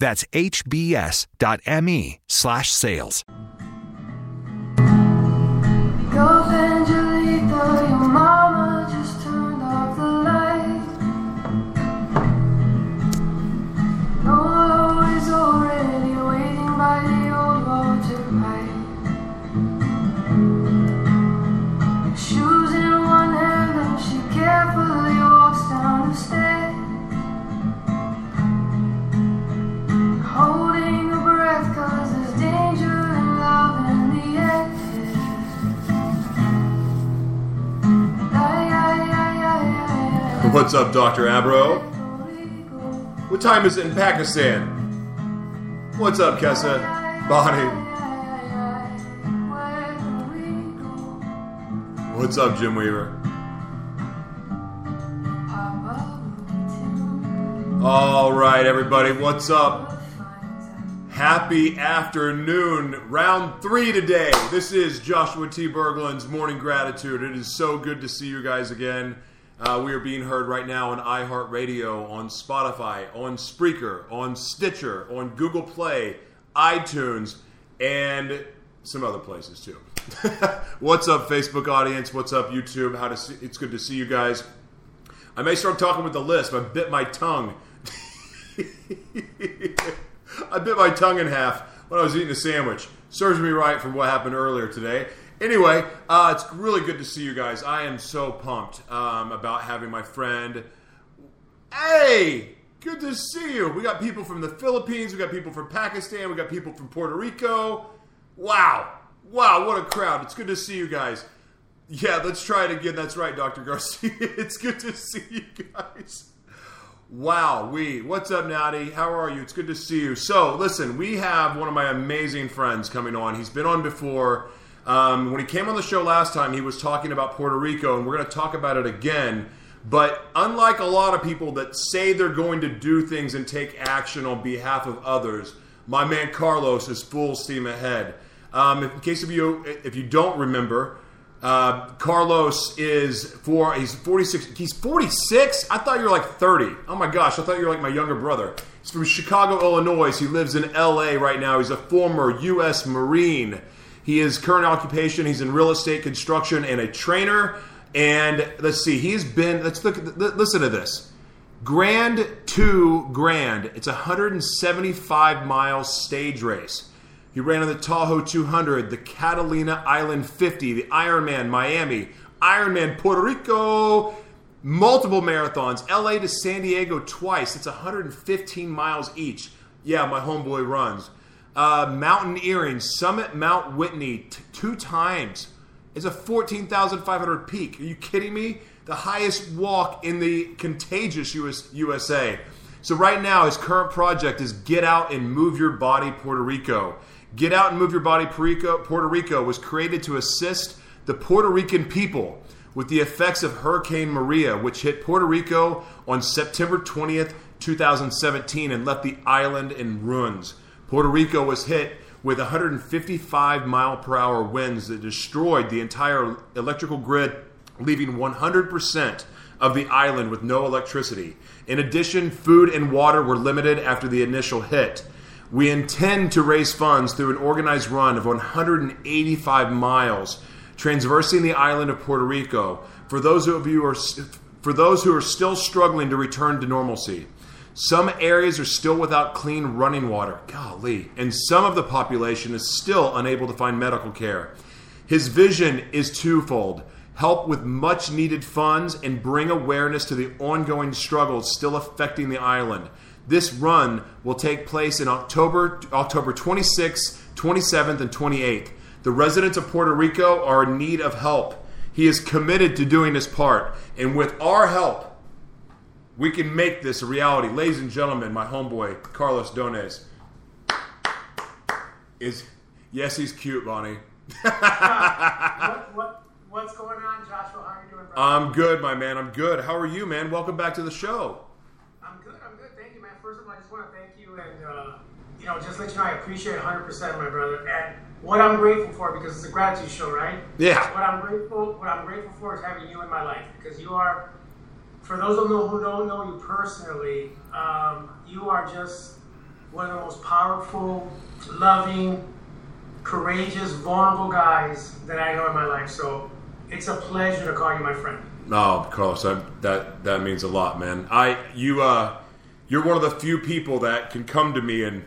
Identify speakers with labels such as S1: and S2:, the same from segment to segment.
S1: That's hbs.me slash sales.
S2: What's up, Dr. Abro? What time is it in Pakistan? What's up, Kessa? Bonnie? What's up, Jim Weaver? All right, everybody, what's up? Happy afternoon. Round three today. This is Joshua T. Berglan's Morning Gratitude. It is so good to see you guys again. Uh, we are being heard right now on iHeartRadio, on Spotify, on Spreaker, on Stitcher, on Google Play, iTunes, and some other places too. What's up, Facebook audience? What's up, YouTube? How to see? It's good to see you guys. I may start talking with the lisp. I bit my tongue. I bit my tongue in half when I was eating a sandwich. Serves me right for what happened earlier today. Anyway, uh, it's really good to see you guys. I am so pumped um, about having my friend. Hey, good to see you. We got people from the Philippines. We got people from Pakistan. We got people from Puerto Rico. Wow, wow, what a crowd! It's good to see you guys. Yeah, let's try it again. That's right, Dr. Garcia. it's good to see you guys. Wow, we. What's up, Natty? How are you? It's good to see you. So, listen, we have one of my amazing friends coming on. He's been on before. Um, when he came on the show last time, he was talking about Puerto Rico, and we're going to talk about it again. But unlike a lot of people that say they're going to do things and take action on behalf of others, my man Carlos is full steam ahead. Um, in case of you, if you don't remember, uh, Carlos is for he's 46. He's 46. I thought you were like 30. Oh my gosh, I thought you were like my younger brother. He's from Chicago, Illinois. He lives in L.A. right now. He's a former U.S. Marine. He is current occupation. He's in real estate construction and a trainer. And let's see, he's been. Let's look. Listen to this. Grand to Grand. It's a 175 mile stage race. He ran on the Tahoe 200, the Catalina Island 50, the Ironman Miami, Ironman Puerto Rico, multiple marathons, LA to San Diego twice. It's 115 miles each. Yeah, my homeboy runs. Uh, Mountaineering, Summit Mount Whitney, t- two times. It's a 14,500 peak. Are you kidding me? The highest walk in the contagious US, USA. So right now, his current project is Get Out and Move Your Body Puerto Rico. Get Out and Move Your Body Puerto Rico, Puerto Rico was created to assist the Puerto Rican people with the effects of Hurricane Maria, which hit Puerto Rico on September 20th, 2017, and left the island in ruins. Puerto Rico was hit with 155 mile per hour winds that destroyed the entire electrical grid, leaving 100% of the island with no electricity. In addition, food and water were limited after the initial hit. We intend to raise funds through an organized run of 185 miles, traversing the island of Puerto Rico. For those of you who are, for those who are still struggling to return to normalcy, some areas are still without clean running water. Golly, and some of the population is still unable to find medical care. His vision is twofold: help with much needed funds and bring awareness to the ongoing struggles still affecting the island. This run will take place in October, October 26th, 27th, and 28th. The residents of Puerto Rico are in need of help. He is committed to doing his part, and with our help, we can make this a reality. Ladies and gentlemen, my homeboy Carlos Dones is Yes, he's cute, Bonnie.
S3: what, what, what's going on, Joshua? How are you doing, brother?
S2: I'm good, my man. I'm good. How are you, man? Welcome back to the show.
S3: I'm good. I'm good. Thank you, man. First of all, I just want to thank you and uh, you know just let you know I appreciate it 100, percent my brother. And what I'm grateful for because it's a gratitude show, right?
S2: Yeah.
S3: What I'm grateful what I'm grateful for is having you in my life because you are. For those of you who don't know you personally, um, you are just one of the most powerful, loving, courageous, vulnerable guys that I know in my life. So it's a pleasure to call you my friend.
S2: Oh, Carlos, I, that that means a lot, man. I you uh, you're one of the few people that can come to me and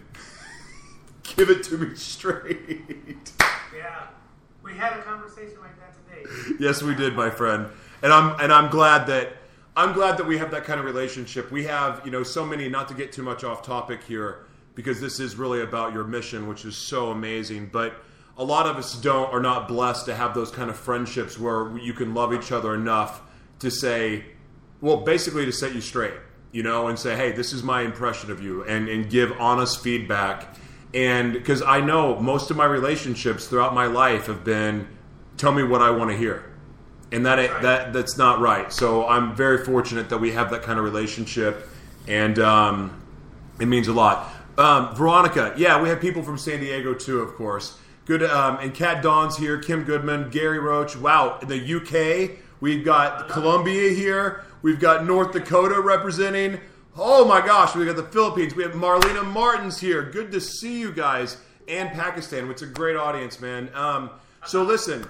S2: give it to me straight.
S3: Yeah, we had a conversation like that today.
S2: yes, we did, my friend. And I'm and I'm glad that I'm glad that we have that kind of relationship. We have, you know, so many. Not to get too much off topic here, because this is really about your mission, which is so amazing. But a lot of us don't are not blessed to have those kind of friendships where you can love each other enough to say, well, basically to set you straight, you know, and say, hey, this is my impression of you, and and give honest feedback. And because I know most of my relationships throughout my life have been, tell me what I want to hear and that that that's not right. So I'm very fortunate that we have that kind of relationship, and um, it means a lot. Um, Veronica, yeah, we have people from San Diego too, of course. Good, um, and Kat Dawn's here, Kim Goodman, Gary Roach. Wow, the UK, we've got Colombia here, we've got North Dakota representing. Oh my gosh, we've got the Philippines. We have Marlena Martins here. Good to see you guys, and Pakistan. It's a great audience, man. Um, so listen.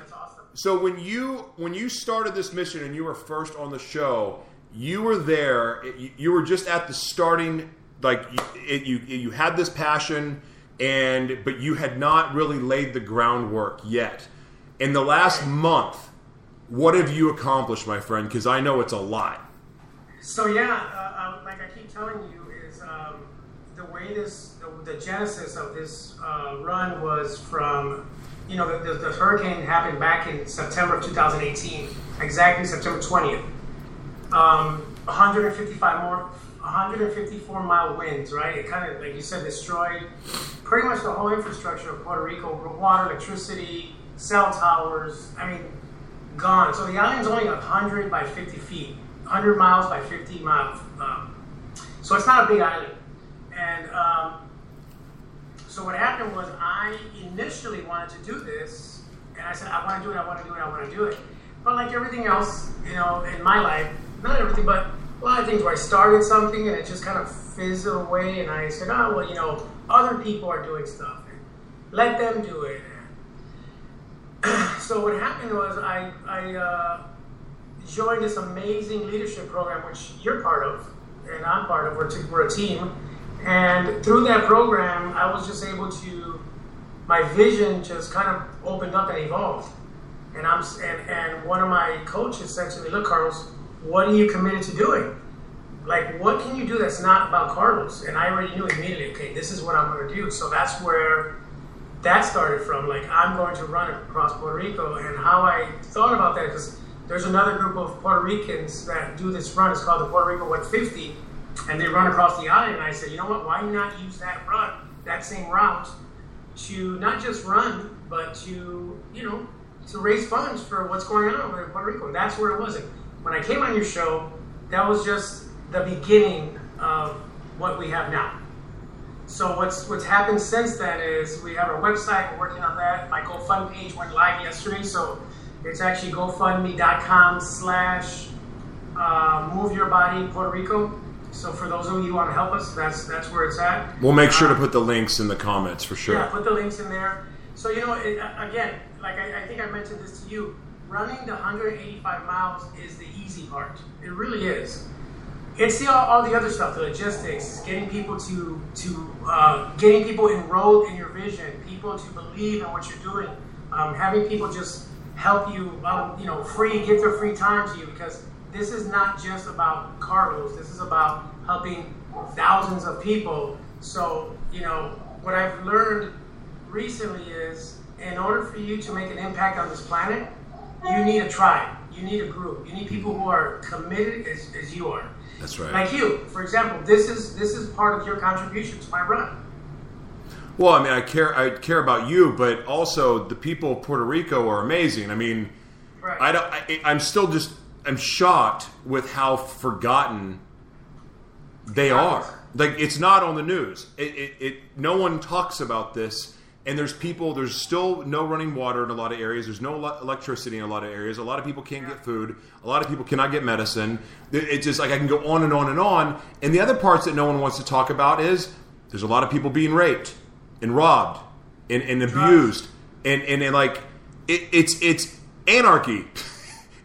S2: So when you when you started this mission and you were first on the show, you were there. You, you were just at the starting. Like it, you you had this passion, and but you had not really laid the groundwork yet. In the last month, what have you accomplished, my friend? Because I know it's a lot.
S3: So yeah, uh, uh, like I keep telling you, is um, the way this, the, the genesis of this uh, run was from, you know, the, the, the hurricane happened back in September of 2018, exactly September 20th. Um, 155 more, 154 mile winds, right? It kind of, like you said, destroyed pretty much the whole infrastructure of Puerto Rico: water, electricity, cell towers. I mean, gone. So the island's only 100 by 50 feet, 100 miles by 50 miles. Um, so it's not a big island. And um, so what happened was I initially wanted to do this, and I said, I want to do it, I want to do it, I want to do it. But like everything else, you know, in my life, not everything, but a lot of things where I started something and it just kind of fizzled away, and I said, oh, well, you know, other people are doing stuff. Let them do it. so what happened was I, I uh, joined this amazing leadership program, which you're part of, and I'm part of. We're, we're a team, and through that program, I was just able to, my vision just kind of opened up and evolved. And I'm and, and one of my coaches said to me, "Look, Carlos, what are you committed to doing? Like, what can you do that's not about Carlos?" And I already knew immediately, okay, this is what I'm going to do. So that's where that started from. Like, I'm going to run across Puerto Rico, and how I thought about that because there's another group of Puerto Ricans that do this run. It's called the Puerto Rico 150, and they run across the island. And I said, you know what? Why not use that run, that same route, to not just run, but to you know to raise funds for what's going on over in Puerto Rico. And that's where it was. When I came on your show, that was just the beginning of what we have now. So what's what's happened since then is we have our website. We're working on that. My GoFundMe page went live yesterday, so it's actually GoFundMe.com/slash uh, Move Your Body Puerto Rico. So for those of you who want to help us, that's that's where it's at.
S2: We'll make sure to
S3: Um,
S2: put the links in the comments for sure.
S3: yeah, put the links in there. So you know, it, uh, again, like I, I think I mentioned this to you, running the 185 miles is the easy part. It really is. It's the, all, all the other stuff, the logistics, getting people to to uh, getting people enrolled in your vision, people to believe in what you're doing, um, having people just help you, um, you know, free, give their free time to you because this is not just about Carlos. This is about helping thousands of people. So you know, what I've learned recently is in order for you to make an impact on this planet, you need a tribe, you need a group, you need people who are committed as, as you are.
S2: That's right.
S3: Like you, for example, this is this is part of your contribution to my run.
S2: Well, I mean, I care. I care about you, but also the people of Puerto Rico are amazing. I mean,
S3: Right.
S2: I don't. I, I'm still just. I'm shocked with how forgotten they are. Like it's not on the news. It, it, it. No one talks about this. And there's people. There's still no running water in a lot of areas. There's no electricity in a lot of areas. A lot of people can't get food. A lot of people cannot get medicine. It's just like I can go on and on and on. And the other parts that no one wants to talk about is there's a lot of people being raped and robbed and, and abused and, and and like it, it's it's anarchy.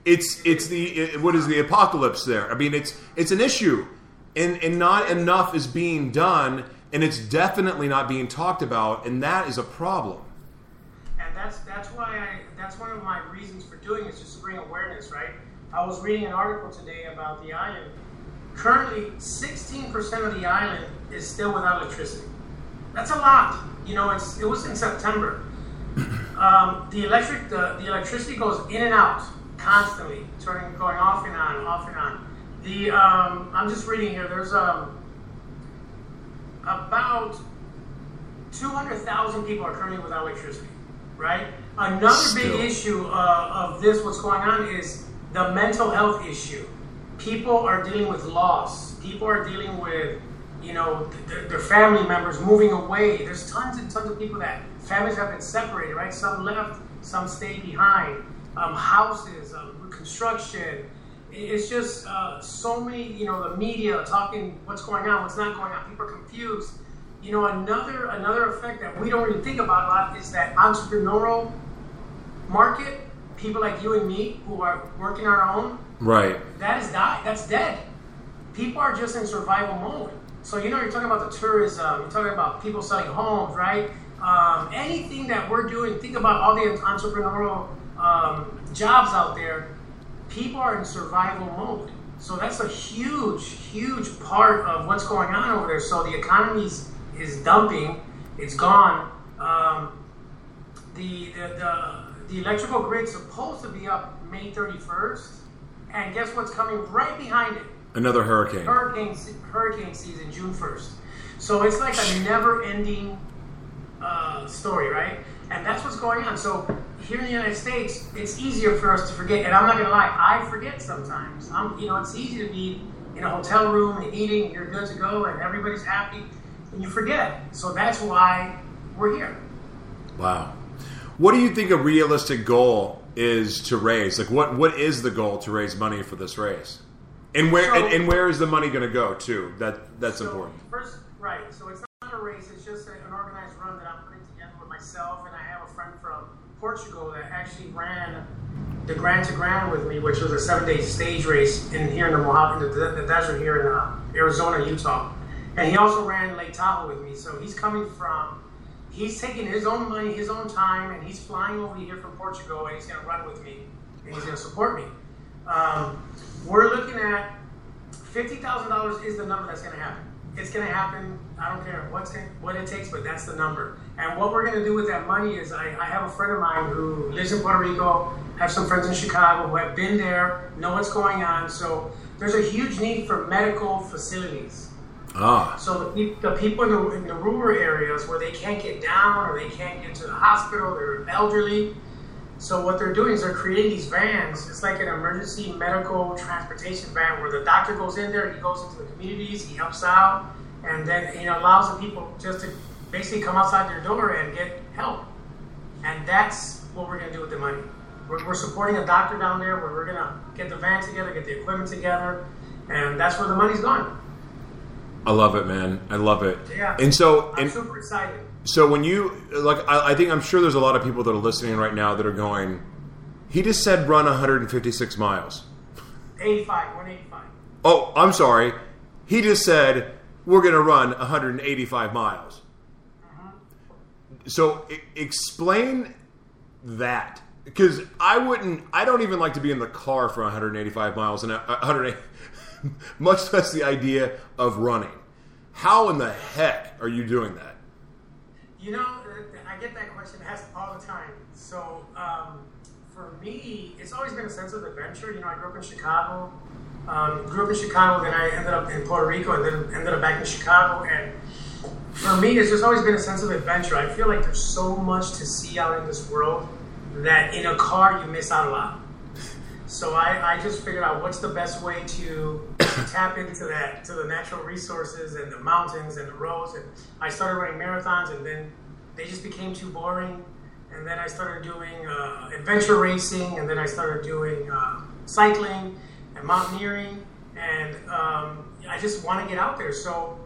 S2: It's it's the it, what is the apocalypse there? I mean, it's it's an issue, and and not enough is being done, and it's definitely not being talked about, and that is a problem.
S3: and that's that's why I that's one of my reasons for doing it, is just to bring awareness, right? I was reading an article today about the island. Currently, 16% of the island is still without electricity. That's a lot. You know, it's it was in September. Um, the electric the, the electricity goes in and out constantly, turning going off and on, off and on. The um, I'm just reading here. There's um about 200,000 people are currently without electricity, right? Another
S2: Still.
S3: big issue uh, of this, what's going on, is the mental health issue. People are dealing with loss. People are dealing with, you know, th- th- their family members moving away. There's tons and tons of people that families have been separated, right? Some left, some stayed behind. Um, houses, um, construction. It's just uh, so many, you know, the media talking what's going on, what's not going on. People are confused. You know, another another effect that we don't really think about a lot is that entrepreneurial market. People like you and me who are working our own,
S2: Right.
S3: that is died. That's dead. People are just in survival mode. So you know, you're talking about the tourism. You're talking about people selling homes, right? Um, anything that we're doing. Think about all the entrepreneurial um, jobs out there. People are in survival mode. So that's a huge, huge part of what's going on over there. So the economy is, dumping. It's gone. Um, the, the, the, the electrical grid's supposed to be up May 31st. And guess what's coming right behind it?
S2: Another hurricane.
S3: Hurricane, hurricane season, June 1st. So it's like a never ending uh, story, right? And that's what's going on. So here in the United States, it's easier for us to forget. And I'm not gonna lie, I forget sometimes. I'm, you know, it's easy to be in a hotel room and eating, you're good to go, and everybody's happy, and you forget. So that's why we're here.
S2: Wow. What do you think a realistic goal is to raise? Like, what what is the goal to raise money for this race? And where
S3: So-
S2: and, and where is the money going to go to? That that's
S3: So,
S2: important.
S3: First, right. So it's not a race. It's just an organized run that I'm putting together with myself, and I have a friend from Portugal that actually ran the Grand to Grand with me, which was a seven-day stage race in here in the Mojave, in the, the desert here in uh, Arizona, Utah. And he also ran Lake Tahoe with me. So he's coming from. He's taking his own money, his own time, and he's flying over here from Portugal, and he's going to run with me, and he's going to support me. Um, we're looking at fifty thousand dollars is the number that's going to happen. It's going to happen. I don't care what's it, what it takes, but that's the number. And what we're going to do with that money is, I, I have a friend of mine who lives in Puerto Rico, have some friends in Chicago who have been there, know what's going on. So there's a huge need for medical facilities.
S2: Ah,
S3: So the, the people in the, in the rural areas where they can't get down or they can't get to the hospital, they're elderly. So what they're doing is they're creating these vans. It's like an emergency medical transportation van where the doctor goes in there, he goes into the communities, he helps out, and then know allows the people just to basically come outside their door and get help. And that's what we're gonna do with the money. We're, we're supporting a doctor down there where we're gonna get the van together, get the equipment together, and that's where the money's going.
S2: I love it, man. I love it.
S3: Yeah.
S2: And so
S3: I'm
S2: and
S3: super excited.
S2: So when you like, I, I think I'm sure there's a lot of people that are listening right now that are going. He just said run 156 miles.
S3: 85, 185.
S2: Oh, I'm sorry. He just said we're going to run 185 miles. So e- explain that because I wouldn't. I don't even like to be in the car for 185 miles and uh, 100, much less the idea of running. How in the heck are you doing that?
S3: You know, I get that question asked all the time. So, um, for me, it's always been a sense of adventure. You know, I grew up in Chicago. Um, grew up in Chicago, then I ended up in Puerto Rico, and then ended up back in Chicago. And for me, it's just always been a sense of adventure. I feel like there's so much to see out in this world that in a car you miss out a lot. So I, I just figured out what's the best way to tap into that, to the natural resources and the mountains and the roads. And I started running marathons, and then they just became too boring. And then I started doing uh, adventure racing, and then I started doing uh, cycling and mountaineering. And um, I just want to get out there. So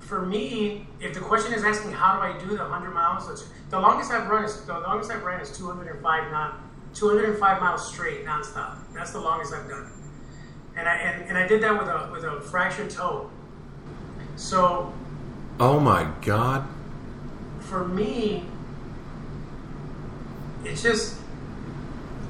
S3: for me, if the question is asking how do I do the 100 miles, the longest I've run is the longest I've ran is 205 not 205 miles straight nonstop. That's the longest I've done, and I and, and I did that with a with a fractured toe. So
S2: Oh my god.
S3: for me, it's just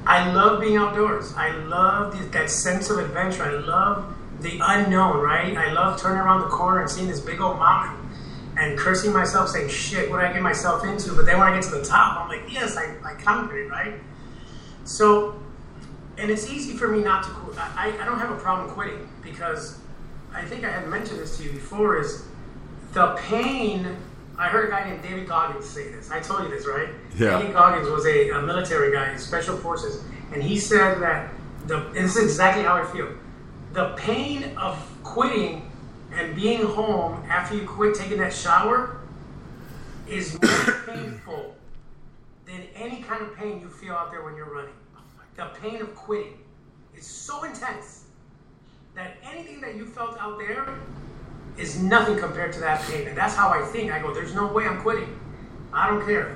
S3: I love being outdoors. I love the, that sense of adventure. I love the unknown, right? I love turning around the corner and seeing this big old mountain and cursing myself, saying, shit, what did I get myself into? But then when I get to the top, I'm like, yes, I, I conquered it, right? So, and it's easy for me not to quit. I, I don't have a problem quitting because I think I had mentioned this to you before is the pain. I heard a guy named David Goggins say this. I told you this, right?
S2: Yeah.
S3: David Goggins was a, a military guy in special forces, and he said that the and this is exactly how I feel. The pain of quitting and being home after you quit taking that shower is more painful than any kind of pain you feel out there when you're running. The pain of quitting is so intense that anything that you felt out there is nothing compared to that pain. And that's how I think. I go, there's no way I'm quitting. I don't care.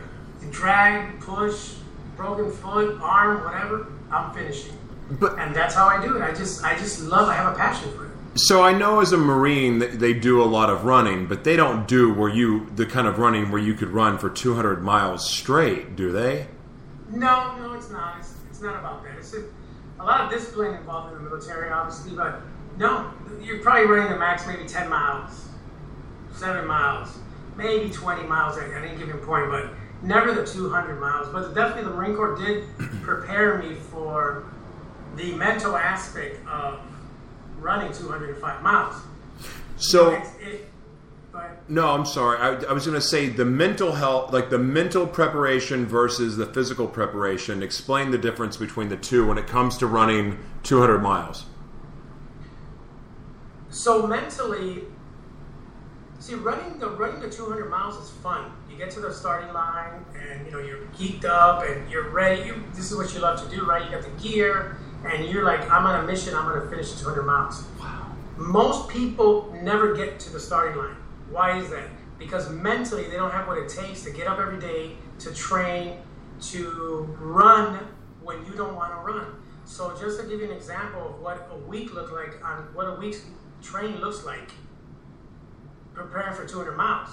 S3: Drag, push, broken foot, arm, whatever, I'm finishing.
S2: But
S3: And that's how I do it. I just I just love I have a passion for it.
S2: so I know as a marine that they do a lot of running, but they don't do where you the kind of running where you could run for 200 miles straight, do they?
S3: No, no, it's not. It's not about that. It's a, a lot of discipline involved in the military, obviously, but no, you're probably running the max maybe 10 miles, 7 miles, maybe 20 miles at, any given point, but never the 200 miles. But definitely the Marine Corps did prepare me for the mental aspect of running 205 miles.
S2: So
S3: It's, it, but
S2: no, I'm sorry. I, I was going to say the mental health, like the mental preparation versus the physical preparation. Explain the difference between the two when it comes to running 200 miles.
S3: So mentally, see, running the running the 200 miles is fun. You get to the starting line, and you know you're geeked up, and you're ready. You, this is what you love to do, right? You got the gear, and you're like, I'm on a mission. I'm going to finish 200 miles. Wow. Most people never get to the starting line. Why is that? Because mentally, they don't have what it takes to get up every day, to train, to run when you don't want to run. So just to give you an example of what a week looked like on what a week's train looks like preparing for 200 miles.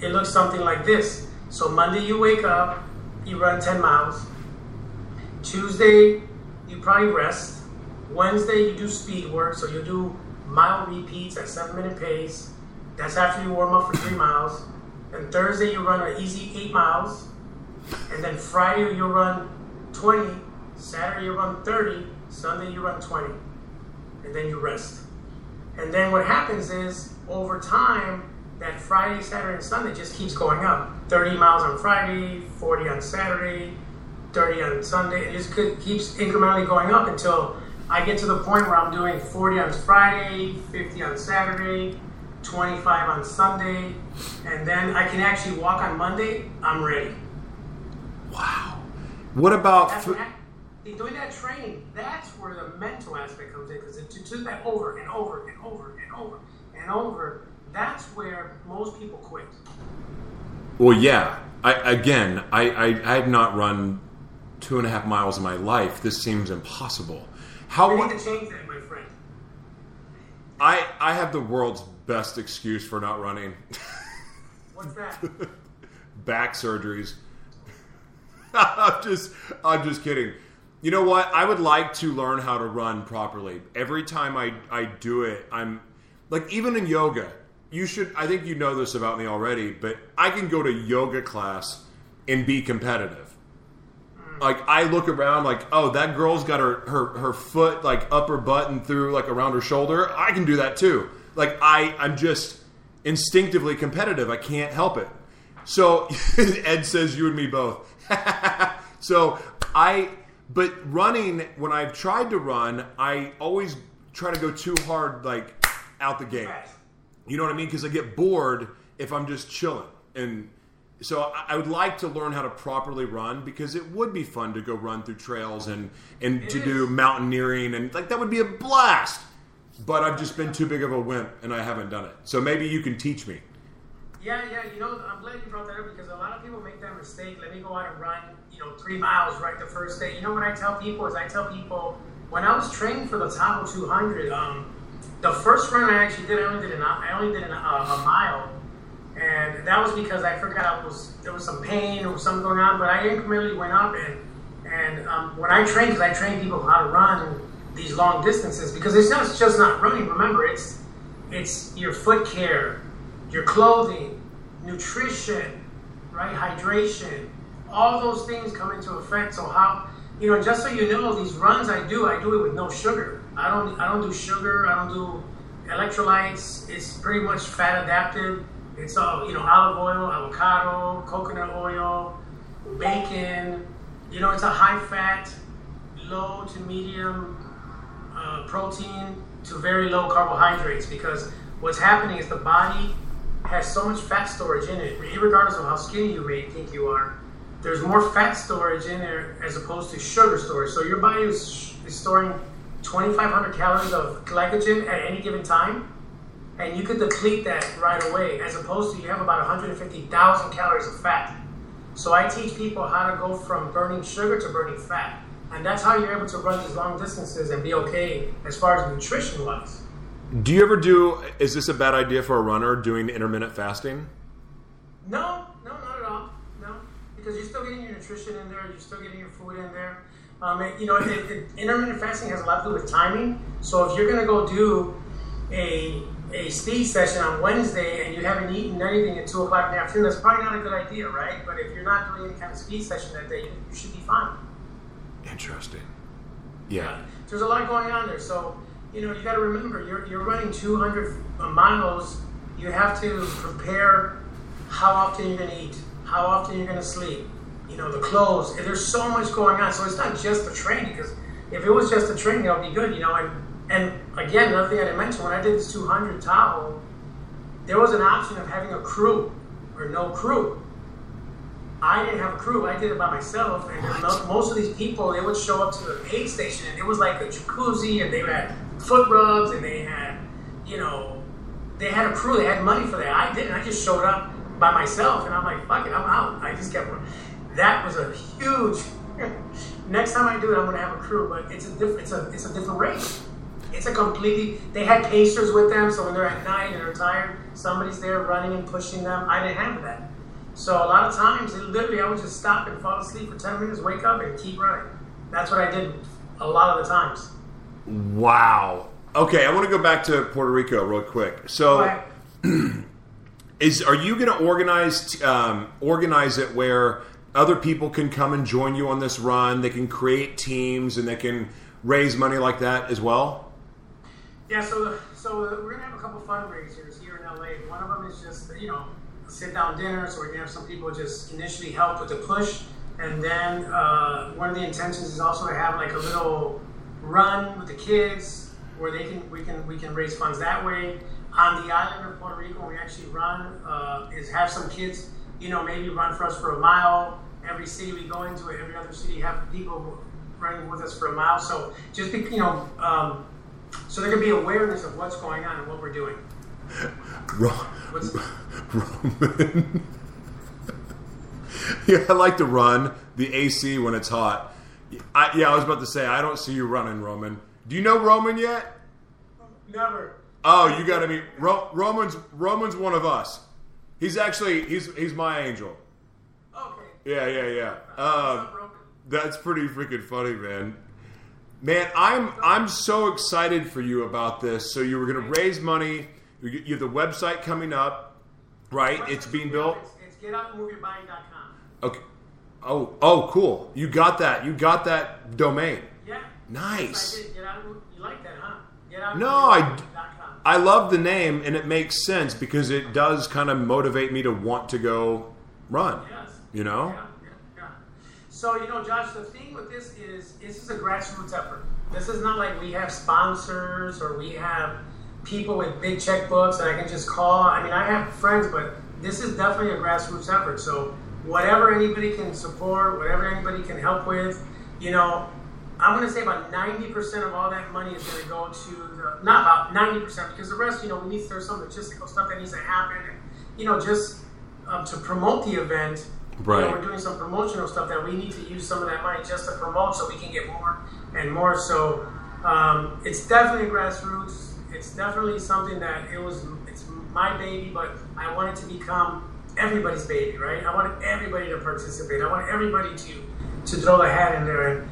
S3: It looks something like this. So Monday you wake up, you run 10 miles. Tuesday you probably rest. Wednesday you do speed work, so you do mile repeats at seven minute pace. That's after you warm up for three miles. And Thursday you run an easy eight miles. And then Friday you run 20. Saturday you run 30. Sunday you run 20. And then you rest. And then what happens is over time, that Friday, Saturday, and Sunday just keeps going up. 30 miles on Friday, 40 on Saturday, 30 on Sunday. It just keeps incrementally going up until I get to the point where I'm doing 40 on Friday, 50 on Saturday, 25 on Sunday, and then I can actually walk on Monday. I'm ready.
S2: Wow. What about
S3: That's that, doing that training. That's where the mental aspect comes in because to do that over and over and over and over and over, that's where most people quit.
S2: Well, yeah. I again, I, I I have not run two and a half miles in my life. This seems impossible. How
S3: We need to change that, my friend.
S2: I I have the world's best excuse for not running.
S3: What's that?
S2: Back surgeries. I'm just I'm just kidding. You know what? I would like to learn how to run properly. Every time I I do it, I'm like even in yoga. You should I think you know this about me already, but I can go to yoga class and be competitive. Hmm. Like I look around like, oh, that girl's got her, her her foot like upper button through like around her shoulder. I can do that too. Like I I'm just instinctively competitive. I can't help it. So Ed says you and me both. so I, but running when I've tried to run, I always try to go too hard, like out the gate. You know what I mean? Because I get bored if I'm just chilling. And so I I would like to learn how to properly run because it would be fun to go run through trails and and to do mountaineering and like that would be a blast. But I've just been too big of a wimp and I haven't done it. So maybe you can teach me.
S3: Yeah, yeah. You know, I'm glad you brought that up because a lot of people make that mistake. Let me go out and run, you know, three miles right the first day. You know what I tell people is I tell people when I was training for the Tahoe 200, um, the first run I actually did, I only did an, I only did an, uh, a mile, and that was because I forgot I was there was some pain or something going on. But I incrementally went up and and um, when I train, because I train people how to run these long distances because it's not just not running. Remember, it's it's your foot care, your clothing, nutrition, right? Hydration. All those things come into effect. So how you know, just so you know, these runs I do, I do it with no sugar. I don't I don't do sugar. I don't do electrolytes. It's pretty much fat adapted. It's all you know, olive oil, avocado, coconut oil, bacon. You know, it's a high fat, low to medium uh, protein to very low carbohydrates because what's happening is the body has so much fat storage in it, regardless of how skinny you may think you are. There's more fat storage in there as opposed to sugar storage. So your body is, is storing 2,500 calories of glycogen at any given time, and you could deplete that right away, as opposed to you have about 150,000 calories of fat. So I teach people how to go from burning sugar to burning fat. And that's how you're able to run these long distances and be okay as far as nutrition wise.
S2: Do you ever do? Is this a bad idea for a runner doing intermittent fasting?
S3: No, no, not at all. No, because you're still getting your nutrition in there. You're still getting your food in there. Um, it- you know, it, it, intermittent fasting has a lot to do with timing. So if you're going to go do a a speed session on Wednesday and you haven't eaten anything at two o'clock in the afternoon, that's probably not a good idea, right? But if you're not doing any kind of speed session that day, you, you should be fine.
S2: Interesting. Yeah.
S3: There's a lot going on there. So, you know, you got to remember, you're, you're running 200 miles. You have to prepare how often you're going to eat, how often you're going to sleep, you know, the clothes. And there's so much going on. So it's not just the training, because if it was just the training, that would be good, you know. And, and again, another thing I didn't mention, when I did this 200 Tahoe, there was an option of having a crew or no crew. I didn't have a crew. I did it by myself. And mo- most of these people, they would show up to the aid station, and it was like a jacuzzi, and they had foot rubs, and they had, you know, they had a crew. They had money for that. I didn't. I just showed up by myself, and I'm like, fuck it, I'm out. I just kept. Running. That was a huge. Next time I do it, I'm gonna have a crew, but it's a different. It's a it's a different race. It's a completely. They had pacers with them, so when they're at night and they're tired, somebody's there running and pushing them. I didn't have that. So a lot of times, literally, I would just stop and fall asleep for 10 minutes, wake up, and keep running. That's what I did a lot of the times.
S2: Wow. Okay, I want to go back to Puerto Rico real quick. So, is are you going to organize um, organize it where other people can come and join you on this run? They can create teams and they can raise money like that as well.
S3: yeah, so so we're gonna have a couple fundraisers here in LA. One of them is just you know sit down dinners or gonna have some people just initially help with the push, and then uh, one of the intentions is also to have like a little run with the kids where they can we can we can raise funds that way. On the island of Puerto Rico, we actually run uh, is have some kids you know maybe run for us for a mile. Every city we go into, every other city have people running with us for a mile. So just be, you know. Um, so there can be awareness of what's going on and what we're doing.
S2: Ro- Roman. yeah, I like to run the AC when it's hot. I, yeah, I was about to say I don't see you running, Roman. Do you know Roman yet?
S3: never.
S2: Oh, you got to meet Ro- Roman's. Roman's one of us. He's actually he's he's my angel.
S3: Okay.
S2: Yeah, yeah, yeah. Um,
S3: Roman?
S2: that's pretty freaking funny, man. Man, I'm I'm so excited for you about this. So you were going to raise money. You have the website coming up, right? It's being built.
S3: It's, it's getoutandmoveyourBody.com.
S2: Okay. Oh, oh, cool. You got that. You got that domain.
S3: Yeah.
S2: Nice.
S3: Yes, I did. Get out. You like that, huh? Get out.
S2: No, I- I love the name, and it makes sense because it does kind of motivate me to want to go run.
S3: Yes.
S2: You know?
S3: Yeah, yeah, yeah. So you know, Josh, the thing with this is this is a grassroots effort. This is not like we have sponsors or we have people with big checkbooks that I can just call. I mean, I have friends, but this is definitely a grassroots effort. So whatever anybody can support, whatever anybody can help with, you know, I'm going to say about 90% of all that money is going to go to the, not about 90% because the rest, you know, we need there's some logistical stuff that needs to happen, and, you know, just um, to promote the event. You
S2: Right.
S3: know, we're doing some promotional stuff that we need to use some of that money just to promote so we can get more and more. So um, it's definitely a grassroots. It's definitely something that it was. It's my baby, but I want it to become everybody's baby, right? I want everybody to participate. I want everybody to to throw their hat in there and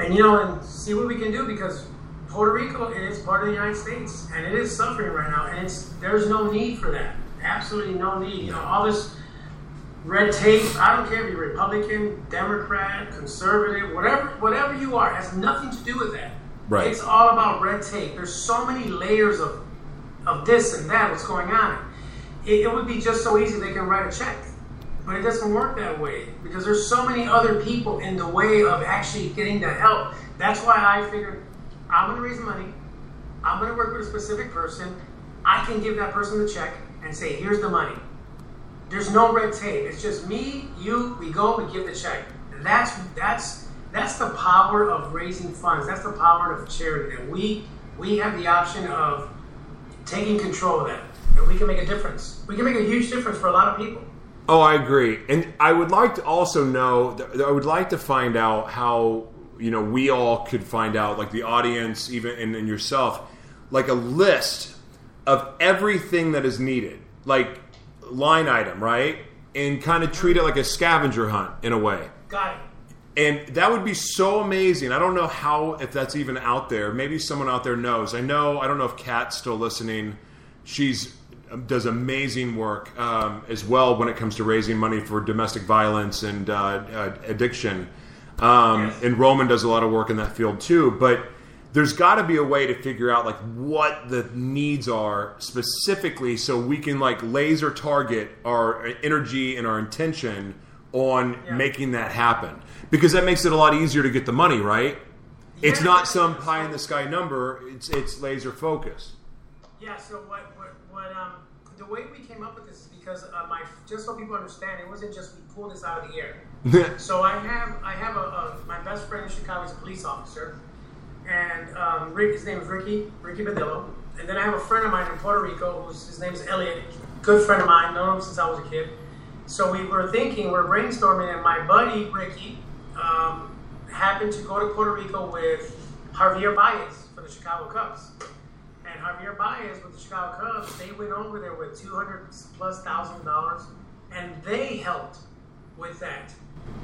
S3: and you know and see what we can do because Puerto Rico is part of the United States and it is suffering right now and it's there's no need for that. Absolutely no need. You know all this red tape. I don't care if you're Republican, Democrat, conservative, whatever whatever you are, has nothing to do with that.
S2: Right.
S3: It's all about red tape. There's so many layers of of this and that. What's going on? It, it would be just so easy they can write a check, but it doesn't work that way because there's so many other people in the way of actually getting the help. That's why I figured I'm going to raise money. I'm going to work with a specific person. I can give that person the check and say, "Here's the money." There's no red tape. It's just me, you. We go, we give the check. That's that's that's the power of raising funds. That's the power of charity. That we we have the option of taking control of that, and we can make a difference. We can make a huge difference for a lot of people.
S2: Oh, I agree, and I would like to also know. I would like to find out how you know we all could find out, like the audience, even and, and yourself, like a list of everything that is needed, like line item, right, and kind of treat it like a scavenger hunt in a way.
S3: Got it.
S2: And that would be so amazing. I don't know how if that's even out there. Maybe someone out there knows. I know. I don't know if Kat's still listening. She's um, does amazing work um, as well when it comes to raising money for domestic violence and uh, uh, addiction. Um,
S3: Yes.
S2: And Roman does a lot of work in that field too. But there's got to be a way to figure out like what the needs are specifically, so we can like laser target our energy and our intention on
S3: Yeah.
S2: making that happen because that makes it a lot easier to get the money right it's not some pie in the sky number it's it's laser focus
S3: Yeah. So what what what um the way we came up with this is because uh, my just so people understand, it wasn't just we pulled this out of the air. So I have I have a, a my best friend in Chicago is a police officer, and um, Rick his name is Ricky Ricky Badillo, and then I have a friend of mine in Puerto Rico whose his name is Elliot, good friend of mine, known him since I was a kid. So we were thinking, we we're brainstorming, and my buddy Ricky um, happened to go to Puerto Rico with Javier Baez for the Chicago Cubs. And Javier Baez with the Chicago Cubs, they went over there with two hundred plus thousand dollars, and they helped with that,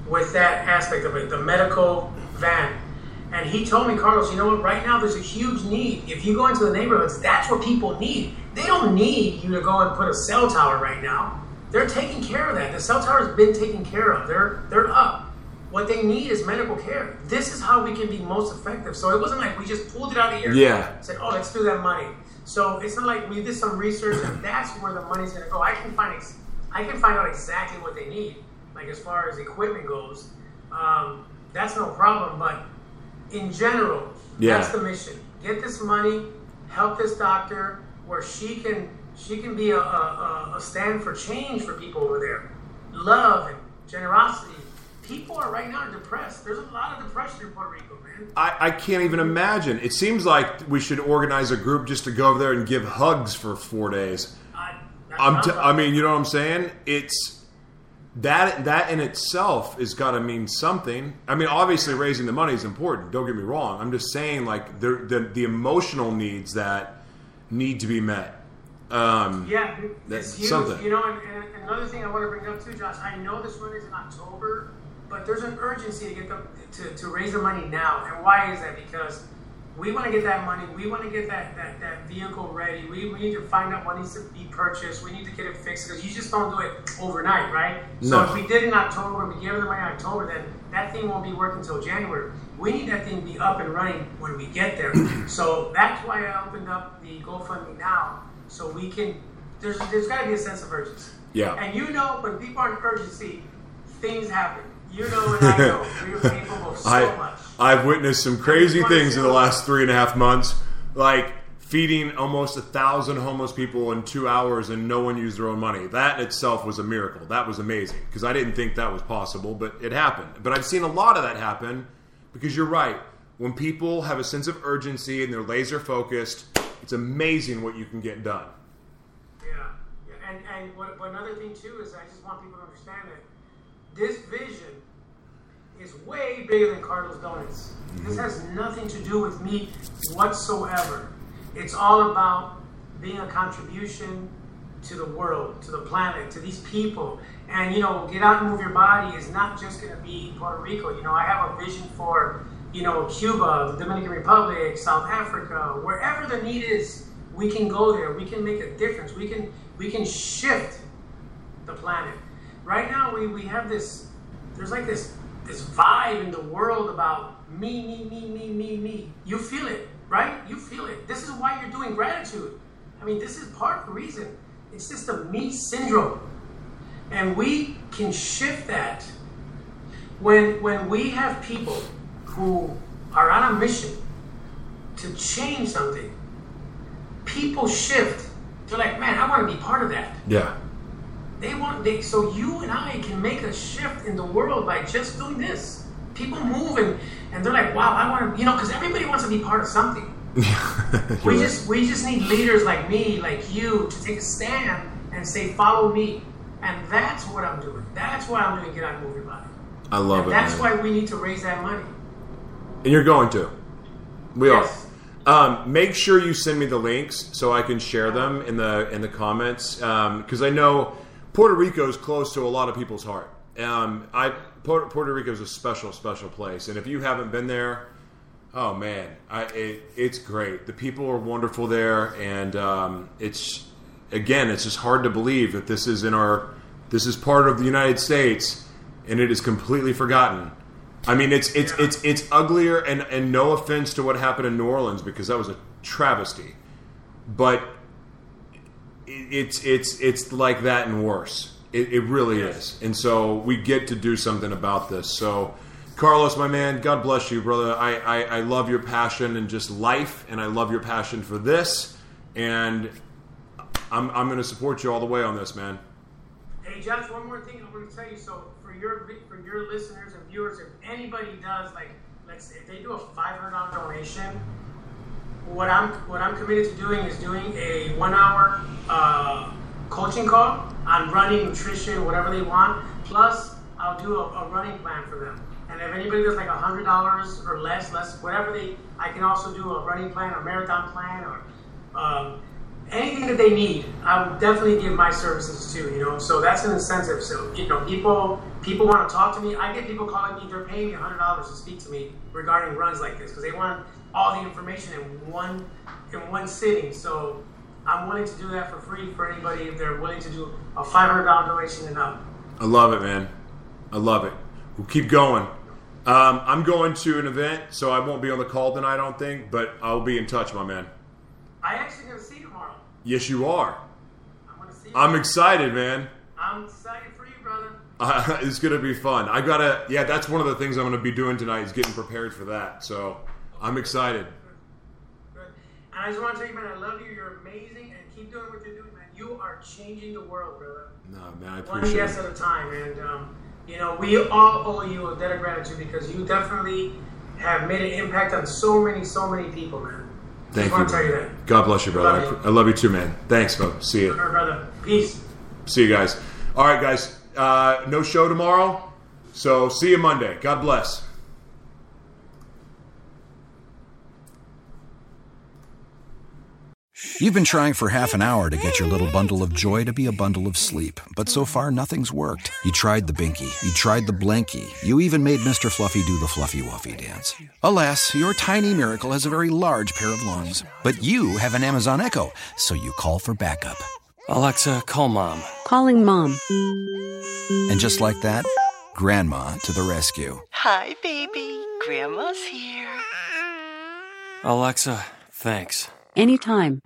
S3: with that aspect of it, the medical van. And he told me, Carlos, you know what? Right now, there's a huge need. If you go into the neighborhoods, that's what people need. They don't need you to go and put a cell tower right now. They're taking care of that. The cell tower's been taken care of. They're they're up. What they need is medical care. This is how we can be most effective. So it wasn't like we just pulled it out of the air.
S2: Yeah.
S3: Said, oh, let's do that money. So it's not like we did some research and that's where the money's going to go. I can find ex- I can find out exactly what they need, like as far as equipment goes. Um, that's no problem. But in general,
S2: Yeah.
S3: that's the mission. Get this money, help this doctor, where she can she can be a, a, a- stand for change for people over there. Love and generosity. People are right now depressed. There's a lot of depression in Puerto Rico, man.
S2: I, I can't even imagine it seems like we should organize a group just to go over there and give hugs for four days
S3: I,
S2: I'm t- I mean you know what i'm saying it's that that in itself is got to mean something i mean obviously raising the money is important don't get me wrong i'm just saying like the the, the emotional needs that need to be met um,
S3: Yeah,
S2: That's
S3: it's huge.
S2: something.
S3: You know, and, and another thing I want to bring up too, Josh. I know this one is in October, but there's an urgency to get the to, to raise the money now. And why is that? Because we want to get that money. We want to get that, that, that vehicle ready. We, we need to find out what needs to be purchased. We need to get it fixed because you just don't do it overnight, right? So
S2: No.
S3: if we did in October, we gave them the money in October, then that thing won't be working until January. We need that thing to be up and running when we get there. so that's why I opened up the GoFundMe now, so we can. There's there's got to be a sense of urgency.
S2: Yeah.
S3: And you know, when people are in urgency, things happen. You know, and I know we're capable of so
S2: I,
S3: much.
S2: I've witnessed some crazy things in the last three and a half months, like feeding almost a thousand homeless people in two hours and no one used their own money. That itself was a miracle. That was amazing because I didn't think that was possible, but it happened. But I've seen a lot of that happen because you're right. When people have a sense of urgency and they're laser focused, it's amazing what you can get done.
S3: Yeah, and and what, what another thing too is I just want people to understand that this vision is way bigger than Carlos Dones. This has nothing to do with me whatsoever. It's all about being a contribution to the world, to the planet, to these people. And you know, get out and move your body is not just going to be Puerto Rico. You know, I have a vision for you know Cuba, the Dominican Republic, South Africa, wherever the need is, we can go there. We can make a difference. We can we can shift the planet. Right now, we, we have this. There's like this this vibe in the world about me, me, me, me, me, me. You feel it, right? You feel it. This is why you're doing gratitude. I mean, this is part of the reason. It's just the me syndrome, and we can shift that when when we have people who are on a mission to change something. People shift. They're like, man, I want to be part of that.
S2: Yeah.
S3: They want they so you and I can make a shift in the world by just doing this. People move and, and they're like, wow, I want to, you know, because everybody wants to be part of something. we just we just need leaders like me, like you, to take a stand and say, follow me. And that's what I'm doing. That's why I'm doing Get Out Move Your Body.
S2: I love
S3: And
S2: it.
S3: that's
S2: man.
S3: why we need to raise that money.
S2: And you're going to. We
S3: Yes.
S2: are. Um, make sure you send me the links so I can share them in the in the comments because I know Puerto Rico is close to a lot of people's heart. Um, I Puerto, Puerto Rico is a special special place, and if you haven't been there, oh man, I, it, it's great. The people are wonderful there, and um, it's again, it's just hard to believe that this is in our this is part of the United States, and it is completely forgotten. I mean, it's it's it's it's uglier, and and no offense to what happened in New Orleans because that was a travesty, but it's it's it's like that and worse. It, it really is, and so we get to do something about this. So, Carlos, my man, God bless you, brother. I I, I love your passion and just life, and I love your passion for this, and I'm I'm going to support you all the way on this, man.
S3: Hey, Josh, one more thing I want to tell you. So, for your for your listeners and viewers, if anybody does like, let's say if they do a five hundred dollar donation, what I'm what I'm committed to doing is doing a one hour uh, coaching call on running, nutrition, whatever they want. Plus, I'll do a, a running plan for them. And if anybody does like hundred dollars or less, less whatever they, I can also do a running plan, or marathon plan, or um, anything that they need. I would definitely give my services to. You know, so that's an incentive. So you know, people people want to talk to me. I get people calling me. They're paying me hundred dollars to speak to me regarding runs like this because they want all the information in one in one sitting. So I'm willing to do that for free for anybody if they're willing to do a five hundred dollar donation and up.
S2: I love it, man. I love it. We'll keep going. Um, I'm going to an event, so I won't be on the call tonight, I don't think, but I'll be in touch, my man.
S3: I actually gonna see.
S2: Yes, you are.
S3: I'm see you.
S2: I'm excited, man.
S3: I'm excited for you, brother.
S2: Uh, it's gonna be fun. I gotta. Yeah, that's one of the things I'm gonna be doing tonight is getting prepared for that. So I'm excited.
S3: Good. And I just want to tell you, man, I love you. You're amazing, and keep doing what you're doing, man. You are changing the world, brother.
S2: No, man, I appreciate One
S3: yes
S2: it.
S3: at a time, and um, you know we all owe you a debt of gratitude because you definitely have made an impact on so many, so many people, man.
S2: Thank you. God bless you, brother.
S3: Love you.
S2: I, I love you too, man. Thanks, bro. See you.
S3: Brother. Peace.
S2: See you guys. All right, guys. Uh, no show tomorrow, so see you Monday. God bless.
S4: You've been trying for half an hour to get your little bundle of joy to be a bundle of sleep, but so far nothing's worked. You tried the Binky, you tried the Blanky, you even made Mr. Fluffy do the Fluffy Wuffy dance. Alas, your tiny miracle has a very large pair of lungs, but you have an Amazon Echo, so you call for backup.
S5: Alexa, call mom.
S6: Calling mom.
S4: And just like that, Grandma to the rescue.
S5: Hi, baby. Grandma's here.
S6: Alexa, thanks.
S7: Anytime.